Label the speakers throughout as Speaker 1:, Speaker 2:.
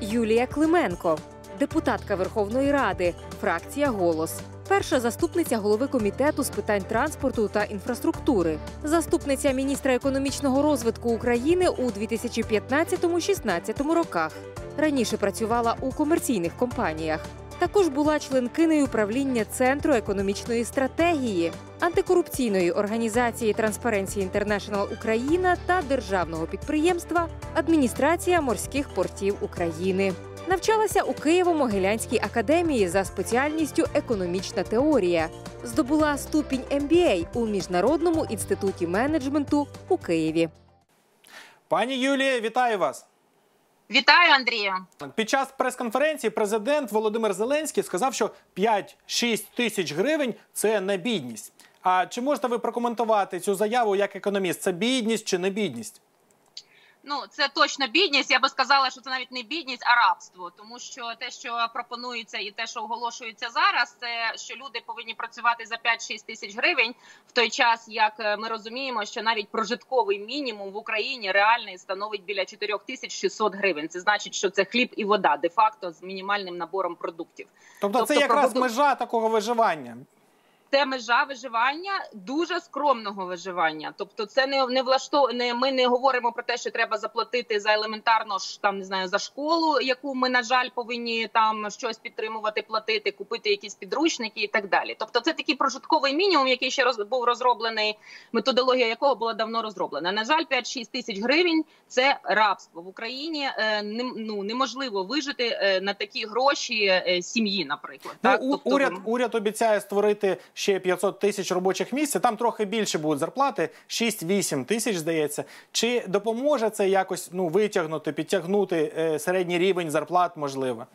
Speaker 1: Юлія Клименко, депутатка Верховної Ради, фракція Голос. Перша заступниця голови комітету з питань транспорту та інфраструктури, заступниця міністра економічного розвитку України у 2015-16 роках. Раніше працювала у комерційних компаніях. Також була членкинею правління Центру економічної стратегії, антикорупційної організації Transparency International Україна та державного підприємства Адміністрація морських портів України. Навчалася у Києво-Могилянській академії за спеціальністю економічна теорія. Здобула ступінь MBA у міжнародному інституті менеджменту у Києві.
Speaker 2: Пані Юлія, вітаю вас.
Speaker 3: Вітаю, Андрію.
Speaker 2: Під час прес-конференції президент Володимир Зеленський сказав, що 5-6 тисяч гривень це не бідність. А чи можете ви прокоментувати цю заяву як економіст? Це бідність чи не бідність?
Speaker 3: Ну, це точно бідність. Я би сказала, що це навіть не бідність, а рабство. Тому що те, що пропонується, і те, що оголошується зараз, це що люди повинні працювати за 5-6 тисяч гривень, в той час як е, ми розуміємо, що навіть прожитковий мінімум в Україні реальний становить біля 4600 гривень. Це значить, що це хліб і вода, де факто з мінімальним набором продуктів.
Speaker 2: Тобто, це
Speaker 3: Тобто
Speaker 2: якраз
Speaker 3: прогоду-
Speaker 2: межа такого виживання.
Speaker 3: Це межа виживання дуже скромного виживання. Тобто, це не не влашто... не ми не говоримо про те, що треба заплатити за елементарно ж там не знаю за школу, яку ми на жаль повинні там щось підтримувати, платити, купити якісь підручники і так далі. Тобто, це такий прожитковий мінімум, який ще роз... був розроблений, методологія якого була давно розроблена. На жаль, 5-6 тисяч гривень це рабство в Україні. Е, не, ну неможливо вижити е, на такі гроші е, сім'ї, наприклад.
Speaker 2: Ну,
Speaker 3: так?
Speaker 2: у-
Speaker 3: Тобто,
Speaker 2: уряд, уряд обіцяє створити ще 500 тисяч робочих місць. Там трохи більше будуть зарплати, 6-8 тисяч, здається. Чи допоможе це якось ну, витягнути, підтягнути е, середній рівень зарплат, можливо?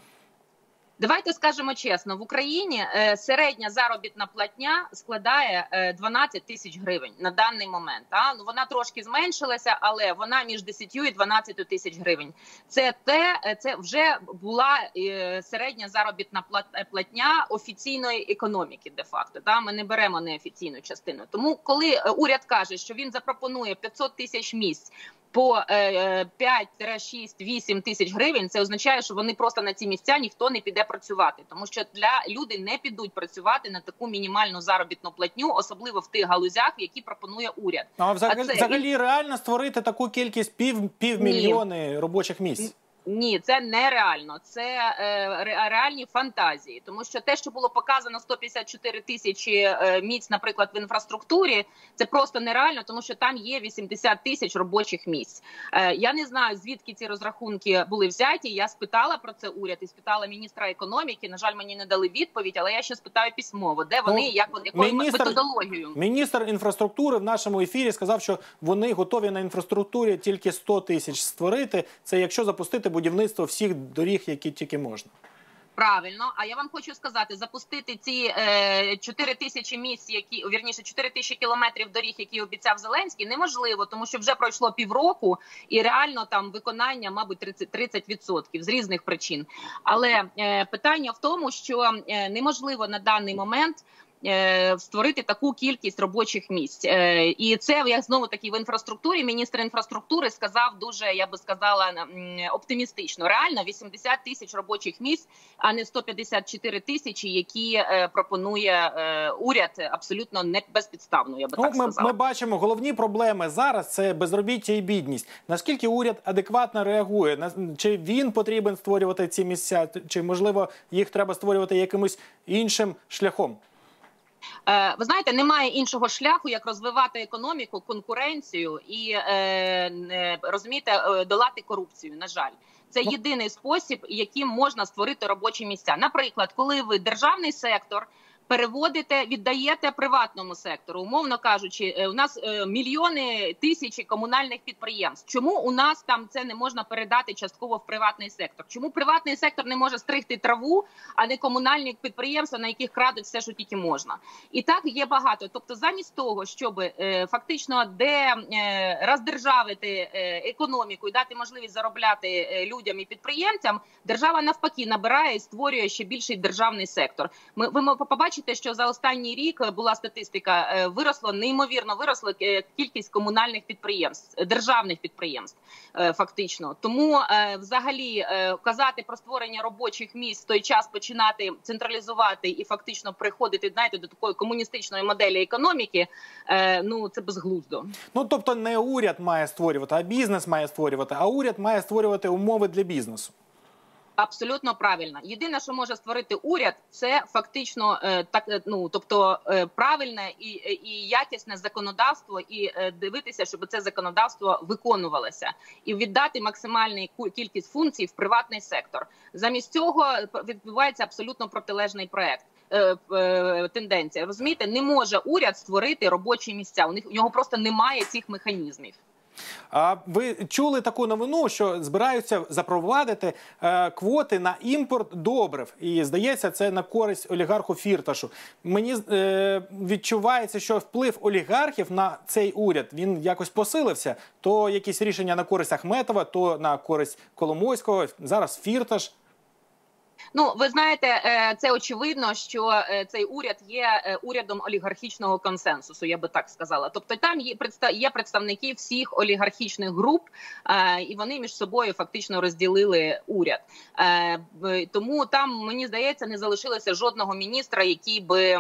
Speaker 3: Давайте скажемо чесно: в Україні е, середня заробітна платня складає е, 12 тисяч гривень на даний момент. А? Ну вона трошки зменшилася, але вона між 10 і 12 тисяч гривень. Це те, е, це вже була е, середня заробітна плат- е, платня офіційної економіки. Де факто та ми не беремо неофіційну частину. Тому, коли е, уряд каже, що він запропонує 500 тисяч місць. По е, 5-6-8 тисяч гривень це означає, що вони просто на ці місця ніхто не піде працювати, тому що для люди не підуть працювати на таку мінімальну заробітну платню, особливо в тих галузях, які пропонує уряд.
Speaker 2: А взагалі,
Speaker 3: А це-
Speaker 2: взагалі реально створити таку кількість пів, півмільйони робочих місць?
Speaker 3: Ні, це нереально. Це е, реальні фантазії, тому що те, що було показано 154 тисячі е, місць, наприклад, в інфраструктурі, це просто нереально, тому що там є 80 тисяч робочих місць. Е, я не знаю звідки ці розрахунки були взяті. Я спитала про це уряд і спитала міністра економіки. На жаль, мені не дали відповідь, але я ще спитаю письмово, де вони,
Speaker 2: Ну,
Speaker 3: як вони якою
Speaker 2: міністр-
Speaker 3: методологією.
Speaker 2: Міністр інфраструктури в нашому ефірі сказав, що вони готові на інфраструктурі тільки 100 тисяч створити. Це якщо запустити будівництво всіх доріг, які тільки можна.
Speaker 3: Правильно, а я вам хочу сказати, запустити ці е, 4 тисячі місць, які вірніше 4 тисячі кілометрів доріг, які обіцяв Зеленський, неможливо, тому що вже пройшло півроку, і реально там виконання, мабуть, 30, 30% з різних причин. Але е, питання в тому, що е, неможливо на даний момент. Е, Створити таку кількість робочих місць, Е, і це як знову таки в інфраструктурі. Міністр інфраструктури сказав дуже, я би сказала, оптимістично. Реально 80 тисяч робочих місць, а не 154 тисячі, які е, пропонує уряд абсолютно не безпідставно. Я би
Speaker 2: Ну,
Speaker 3: так
Speaker 2: ми,
Speaker 3: сказала.
Speaker 2: ми бачимо, головні проблеми зараз це безробіття і бідність. Наскільки уряд адекватно реагує? Чи він потрібен створювати ці місця, чи можливо їх треба створювати якимось іншим шляхом?
Speaker 3: Е, Ви знаєте, немає іншого шляху, як розвивати економіку, конкуренцію і е, не- розумієте, е, долати корупцію. На жаль, це єдиний спосіб, яким можна створити робочі місця. Наприклад, коли ви державний сектор. Переводите, віддаєте приватному сектору, умовно кажучи, е, у нас е, мільйони тисячі комунальних підприємств. Чому у нас там це не можна передати частково в приватний сектор? Чому приватний сектор не може стригти траву, а не комунальні підприємства, на яких крадуть все, що тільки можна? І так є багато. Тобто, замість того, щоб е, фактично де роздержавити економіку і дати можливість заробляти людям і підприємцям, держава навпаки набирає і створює ще більший державний сектор. Ми ви побачите бачите, що за останній рік була статистика, е, виросло неймовірно виросла е, кількість комунальних підприємств, державних підприємств, е, фактично. Тому е, взагалі е, казати про створення робочих місць в той час починати централізувати і фактично приходити знаєте, до такої комуністичної моделі економіки. е, Ну це безглуздо.
Speaker 2: Ну тобто не уряд має створювати, а бізнес має створювати, а уряд має створювати умови для бізнесу.
Speaker 3: Абсолютно правильно. Єдине, що може створити уряд, це фактично е, так, е, ну тобто е, правильне і, і якісне законодавство, і дивитися, щоб це законодавство виконувалося, і віддати максимальну кількість функцій в приватний сектор. Замість цього відбувається абсолютно протилежний проект. Тенденція розумієте, не може уряд створити робочі місця. У них у нього просто немає цих механізмів.
Speaker 2: А ви чули таку новину, що збираються запровадити е, квоти на імпорт добрив, і здається, це на користь олігарху Фірташу. Мені е, відчувається, що вплив олігархів на цей уряд він якось посилився. То якісь рішення на користь Ахметова, то на користь Коломойського. Зараз Фірташ.
Speaker 3: Ну, ви знаєте, е, це очевидно, що е, цей уряд є е, урядом олігархічного консенсусу. Я би так сказала. Тобто, там є представ- є представники всіх олігархічних груп, і вони між собою фактично розділили уряд. Тому там мені здається не залишилося жодного міністра, який би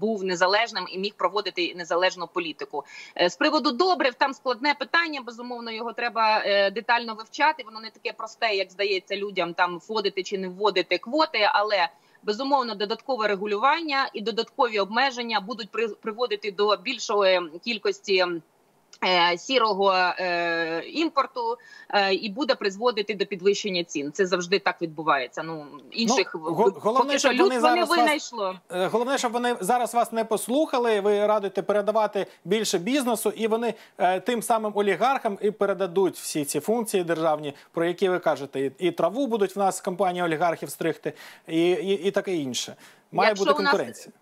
Speaker 3: був незалежним і міг проводити незалежну політику. З приводу добрив там складне питання. Безумовно, його треба детально вивчати. Воно не таке просте, як здається людям там вводити чи не вводити квоти, але безумовно додаткове регулювання і додаткові обмеження будуть при- приводити до більшої кількості. Е, Сірого е, імпорту е, і буде призводити до підвищення цін. Це завжди так відбувається. Ну інших
Speaker 2: Ну, го- головне, щоб вони зараз вас-
Speaker 3: винайшло.
Speaker 2: Е, Головне, щоб вони зараз вас не послухали. Ви радите передавати більше бізнесу, і вони е, тим самим олігархам і передадуть всі ці функції державні, про які ви кажете. І, і траву будуть в нас компанії олігархів стригти, і, і, і таке інше. Має
Speaker 3: Якщо
Speaker 2: бути
Speaker 3: у нас-
Speaker 2: конкуренція.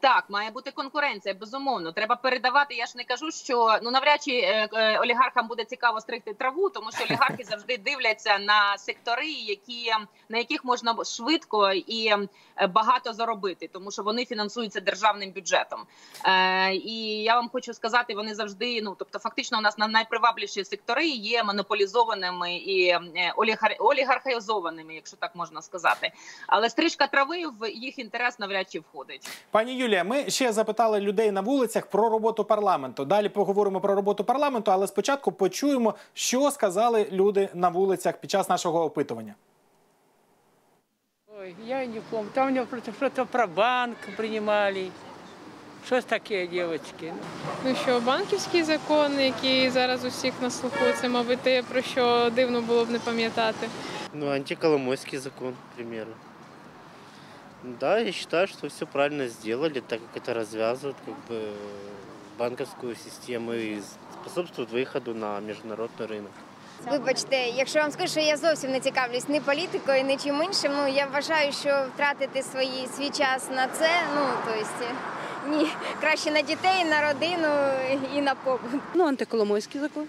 Speaker 3: Так, має бути конкуренція. Безумовно, треба передавати. Я ж не кажу, що ну навряд чи е, е, олігархам буде цікаво стригти траву, тому що олігархи завжди дивляться на сектори, які на яких можна швидко і е, багато заробити, тому що вони фінансуються державним бюджетом. Е, і я вам хочу сказати, вони завжди, ну тобто, фактично, у нас на найпривабливіші сектори є монополізованими і е, олігар... олігархізованими, якщо так можна сказати. Але стрижка трави в їх інтерес навряд чи входить.
Speaker 2: Пані Юлія, ми ще запитали людей на вулицях про роботу парламенту. Далі поговоримо про роботу парламенту, але спочатку почуємо, що сказали люди на вулицях під час нашого опитування.
Speaker 4: Ой, я не помню. Там у просто что-то про банк принимали. Щось таке, дівчатки.
Speaker 5: Ну що, банківський закон, який зараз усіх на слуху, це, мабуть, те, про що дивно було б не пам'ятати.
Speaker 6: Ну, антиколомойский закон, к примеру. Да, я считаю, что все правильно сделали, так как это развязывает как бы банковскую систему и способствует выходу на международный рынок.
Speaker 7: Вибачте, якщо я вам скажу, що я зовсім не цікавлюсь ні політикою, ні чим іншим. Ну я вважаю, що втратити свої свій час на це. Ну то есть, ні, краще на дітей, на родину і на побут.
Speaker 8: Ну, антиколомойський закон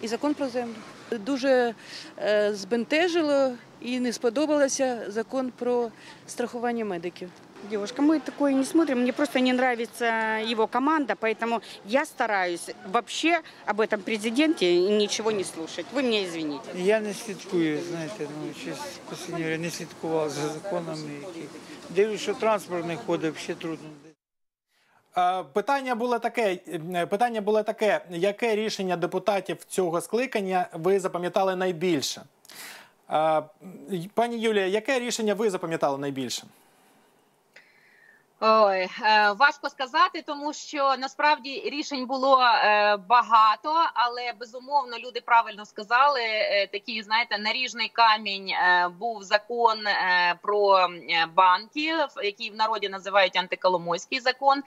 Speaker 8: і закон про землю. Дуже е, збентежило і не сподобалося закон про страхування медиків.
Speaker 9: Девушка, мы такое не смотрим, мне просто не нравится его команда, поэтому я стараюсь вообще об этом президенте ничего не слушать. Вы меня извините.
Speaker 10: Я не слідкую, знаєте, ну щось останнє время не слідкував за законами. Які... Дивлюсь, що транспорт не ходить, ще трудно.
Speaker 2: Е, Питання було таке: е, питання було таке: яке рішення депутатів цього скликання ви запам'ятали найбільше? Е, Пані Юлія, яке рішення ви запам'ятали найбільше?
Speaker 3: Ой, е, важко сказати, тому що насправді рішень було е, багато, але безумовно люди правильно сказали. Е, такий, знаєте, наріжний камінь був закон про банки, який в народі називають антиколомойський закон.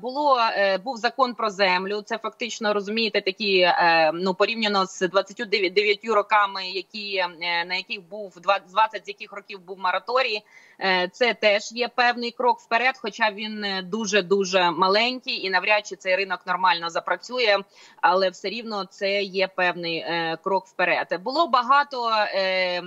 Speaker 3: Було був закон про землю. Це фактично розумієте, такі ну порівняно з 29 роками, які на яких був 20 з яких років був мораторій. Е, Це теж є певний крок вперед. хоча він дуже дуже маленький і навряд чи цей ринок нормально запрацює, але все рівно це є певний е, крок вперед. Було багато, е,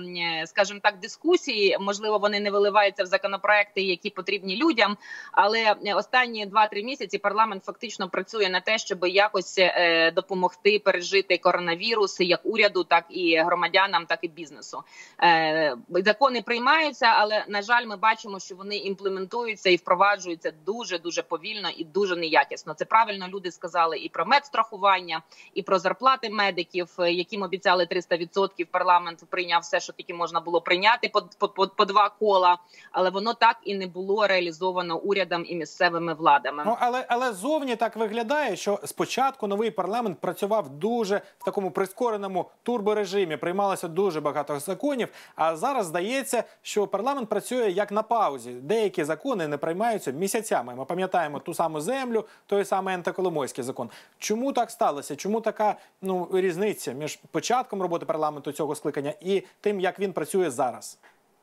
Speaker 3: скажімо так, дискусій. Можливо, вони не виливаються в законопроекти, які потрібні людям. Але останні 2-3 місяці парламент фактично працює на те, щоб якось е, допомогти пережити коронавірус як уряду, так і громадянам, так і бізнесу. Е, закони приймаються, але на жаль, ми бачимо, що вони імплементуються і впроваджуються дуже дуже повільно і дуже неякісно. Це правильно люди сказали і про медстрахування, і про зарплати медиків, е, яким обіцяли 300%. Парламент прийняв все, що тільки можна було прийняти по, по, по, по два кола, але воно так і не було реалізовано урядом і місцевими владами.
Speaker 2: Ну але але зовні так виглядає, що спочатку новий парламент працював дуже в такому прискореному турборежимі. Приймалося дуже багато законів. А зараз здається, що парламент працює як на паузі. Деякі закони не приймаються місяцями. Ми пам'ятаємо ту саму землю, той самий антиколомойський закон. Чому так сталося? Чому така ну різниця між початком роботи парламенту цього скликання і тим, як він працює зараз?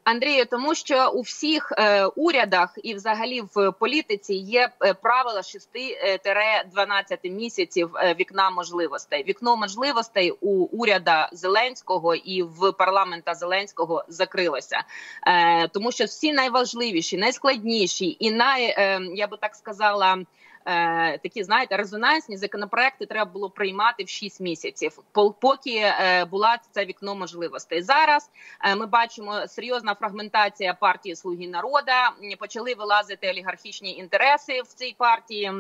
Speaker 3: Андрію, тому що у всіх е, урядах і, взагалі, в політиці є е, правила 6-12 місяців е, вікна можливостей. Вікно можливостей у уряда Зеленського і в парламента Зеленського закрилося, е, тому що всі найважливіші, найскладніші і най е, я би так сказала. Е, такі знаєте резонансні законопроекти треба було приймати в 6 місяців, поки е, була це вікно можливостей. Зараз е, ми бачимо серйозна фрагментація партії Слуги народа. Почали вилазити олігархічні інтереси в цій партії.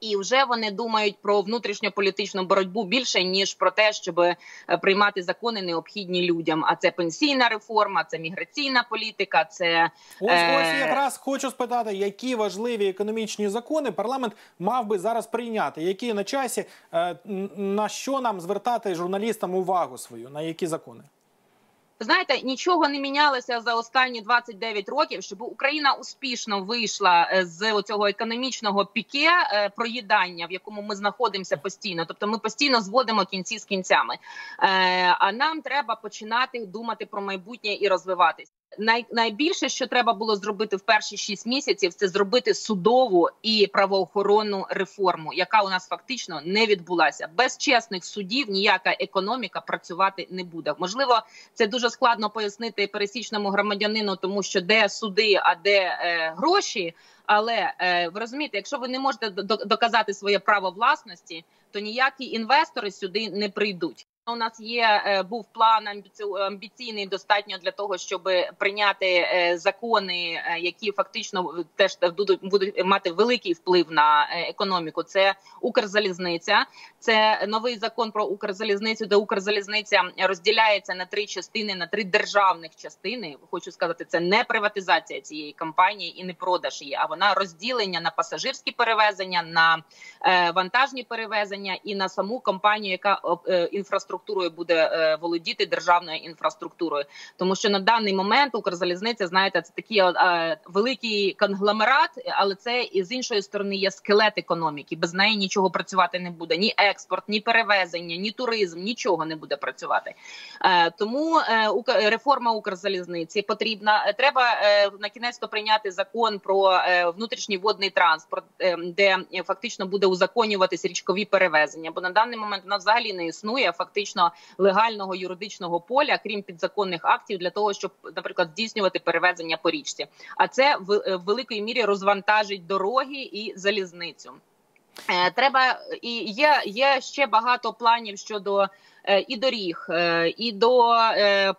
Speaker 3: І вже вони думають про внутрішньополітичну боротьбу більше ніж про те, щоб е, приймати закони необхідні людям. А це пенсійна реформа, це міграційна політика, це
Speaker 2: Ось
Speaker 3: Е,
Speaker 2: ось якраз хочу спитати, які важливі економічні закони парламент мав би зараз прийняти, які на часі, е, на що нам звертати журналістам увагу свою, на які закони?
Speaker 3: Знаєте, нічого не мінялося за останні 29 років, щоб Україна успішно вийшла е, з цього економічного піке е, проїдання, в якому ми знаходимося постійно. Тобто, ми постійно зводимо кінці з кінцями. Е, А нам треба починати думати про майбутнє і розвиватись. Най, найбільше, що треба було зробити в перші 6 місяців, це зробити судову і правоохоронну реформу, яка у нас фактично не відбулася. Без чесних судів ніяка економіка працювати не буде. Можливо, це дуже складно пояснити пересічному громадянину, тому що де суди, а де е, гроші. Але е, ви розумієте, якщо ви не можете до- до- доказати своє право власності, то ніякі інвестори сюди не прийдуть. У нас є е, був план амбіці- амбіційний достатньо для того, щоб прийняти е, закони, е, які фактично теж будуть будуть мати великий вплив на економіку. Це Укрзалізниця, це новий закон про Укрзалізницю, де Укрзалізниця розділяється на три частини, на три державних частини. Хочу сказати, це не приватизація цієї компанії і не продаж її, а вона розділення на пасажирські перевезення, на вантажні перевезення і на саму компанію, яка е, інфраструктурою буде е, володіти державною інфраструктурою. Тому що на даний момент Укрзалізниця, знаєте, це такий е, великий конгломерат, але це і з іншої сторони є скелет економіки. Без неї нічого працювати не буде. Ні експорт, ні перевезення, ні туризм, нічого не буде працювати. Е, тому реформа Укрзалізниці потрібна. Треба на кінець то прийняти закон про внутрішній водний транспорт, де фактично буде узаконюватись річкові перевезення. Бо на даний момент нас взагалі не існує фактично легального юридичного поля, крім підзаконних актів, для того, щоб, наприклад, здійснювати перевезення по річці. А це в е, великій мірі розвантажить дороги і залізницю. Е, Треба і є, є ще багато планів щодо е, і доріг, і до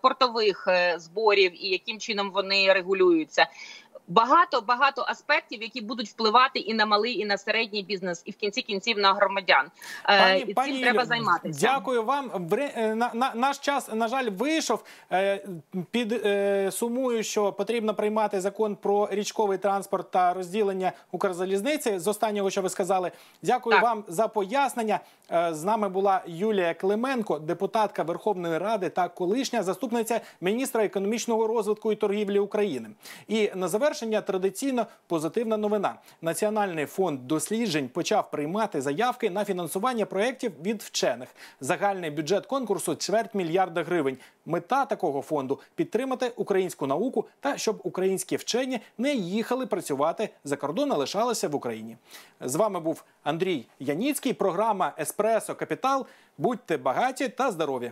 Speaker 3: портових зборів, і яким чином вони регулюються. Багато багато аспектів, які будуть впливати і на малий, і на середній бізнес, і в кінці кінців на громадян. Е, і цим треба займатися.
Speaker 2: Дякую вам. Е, На, на, наш час, на жаль, вийшов. Е, Під сумую, що потрібно приймати закон про річковий транспорт та розділення Укрзалізниці. З останнього, що ви сказали, дякую
Speaker 3: Так.
Speaker 2: вам за пояснення. З нами була Юлія Клименко, депутатка Верховної Ради та колишня заступниця міністра економічного розвитку і торгівлі України. І на завершення завершення традиційно позитивна новина. Національний фонд досліджень почав приймати заявки на фінансування проєктів від вчених. Загальний бюджет конкурсу чверть мільярда гривень. Мета такого фонду підтримати українську науку та щоб українські вчені не їхали працювати за кордон, а лишалися в Україні. З вами був Андрій Яніцький. Програма Еспресо Капітал. Будьте багаті та здорові!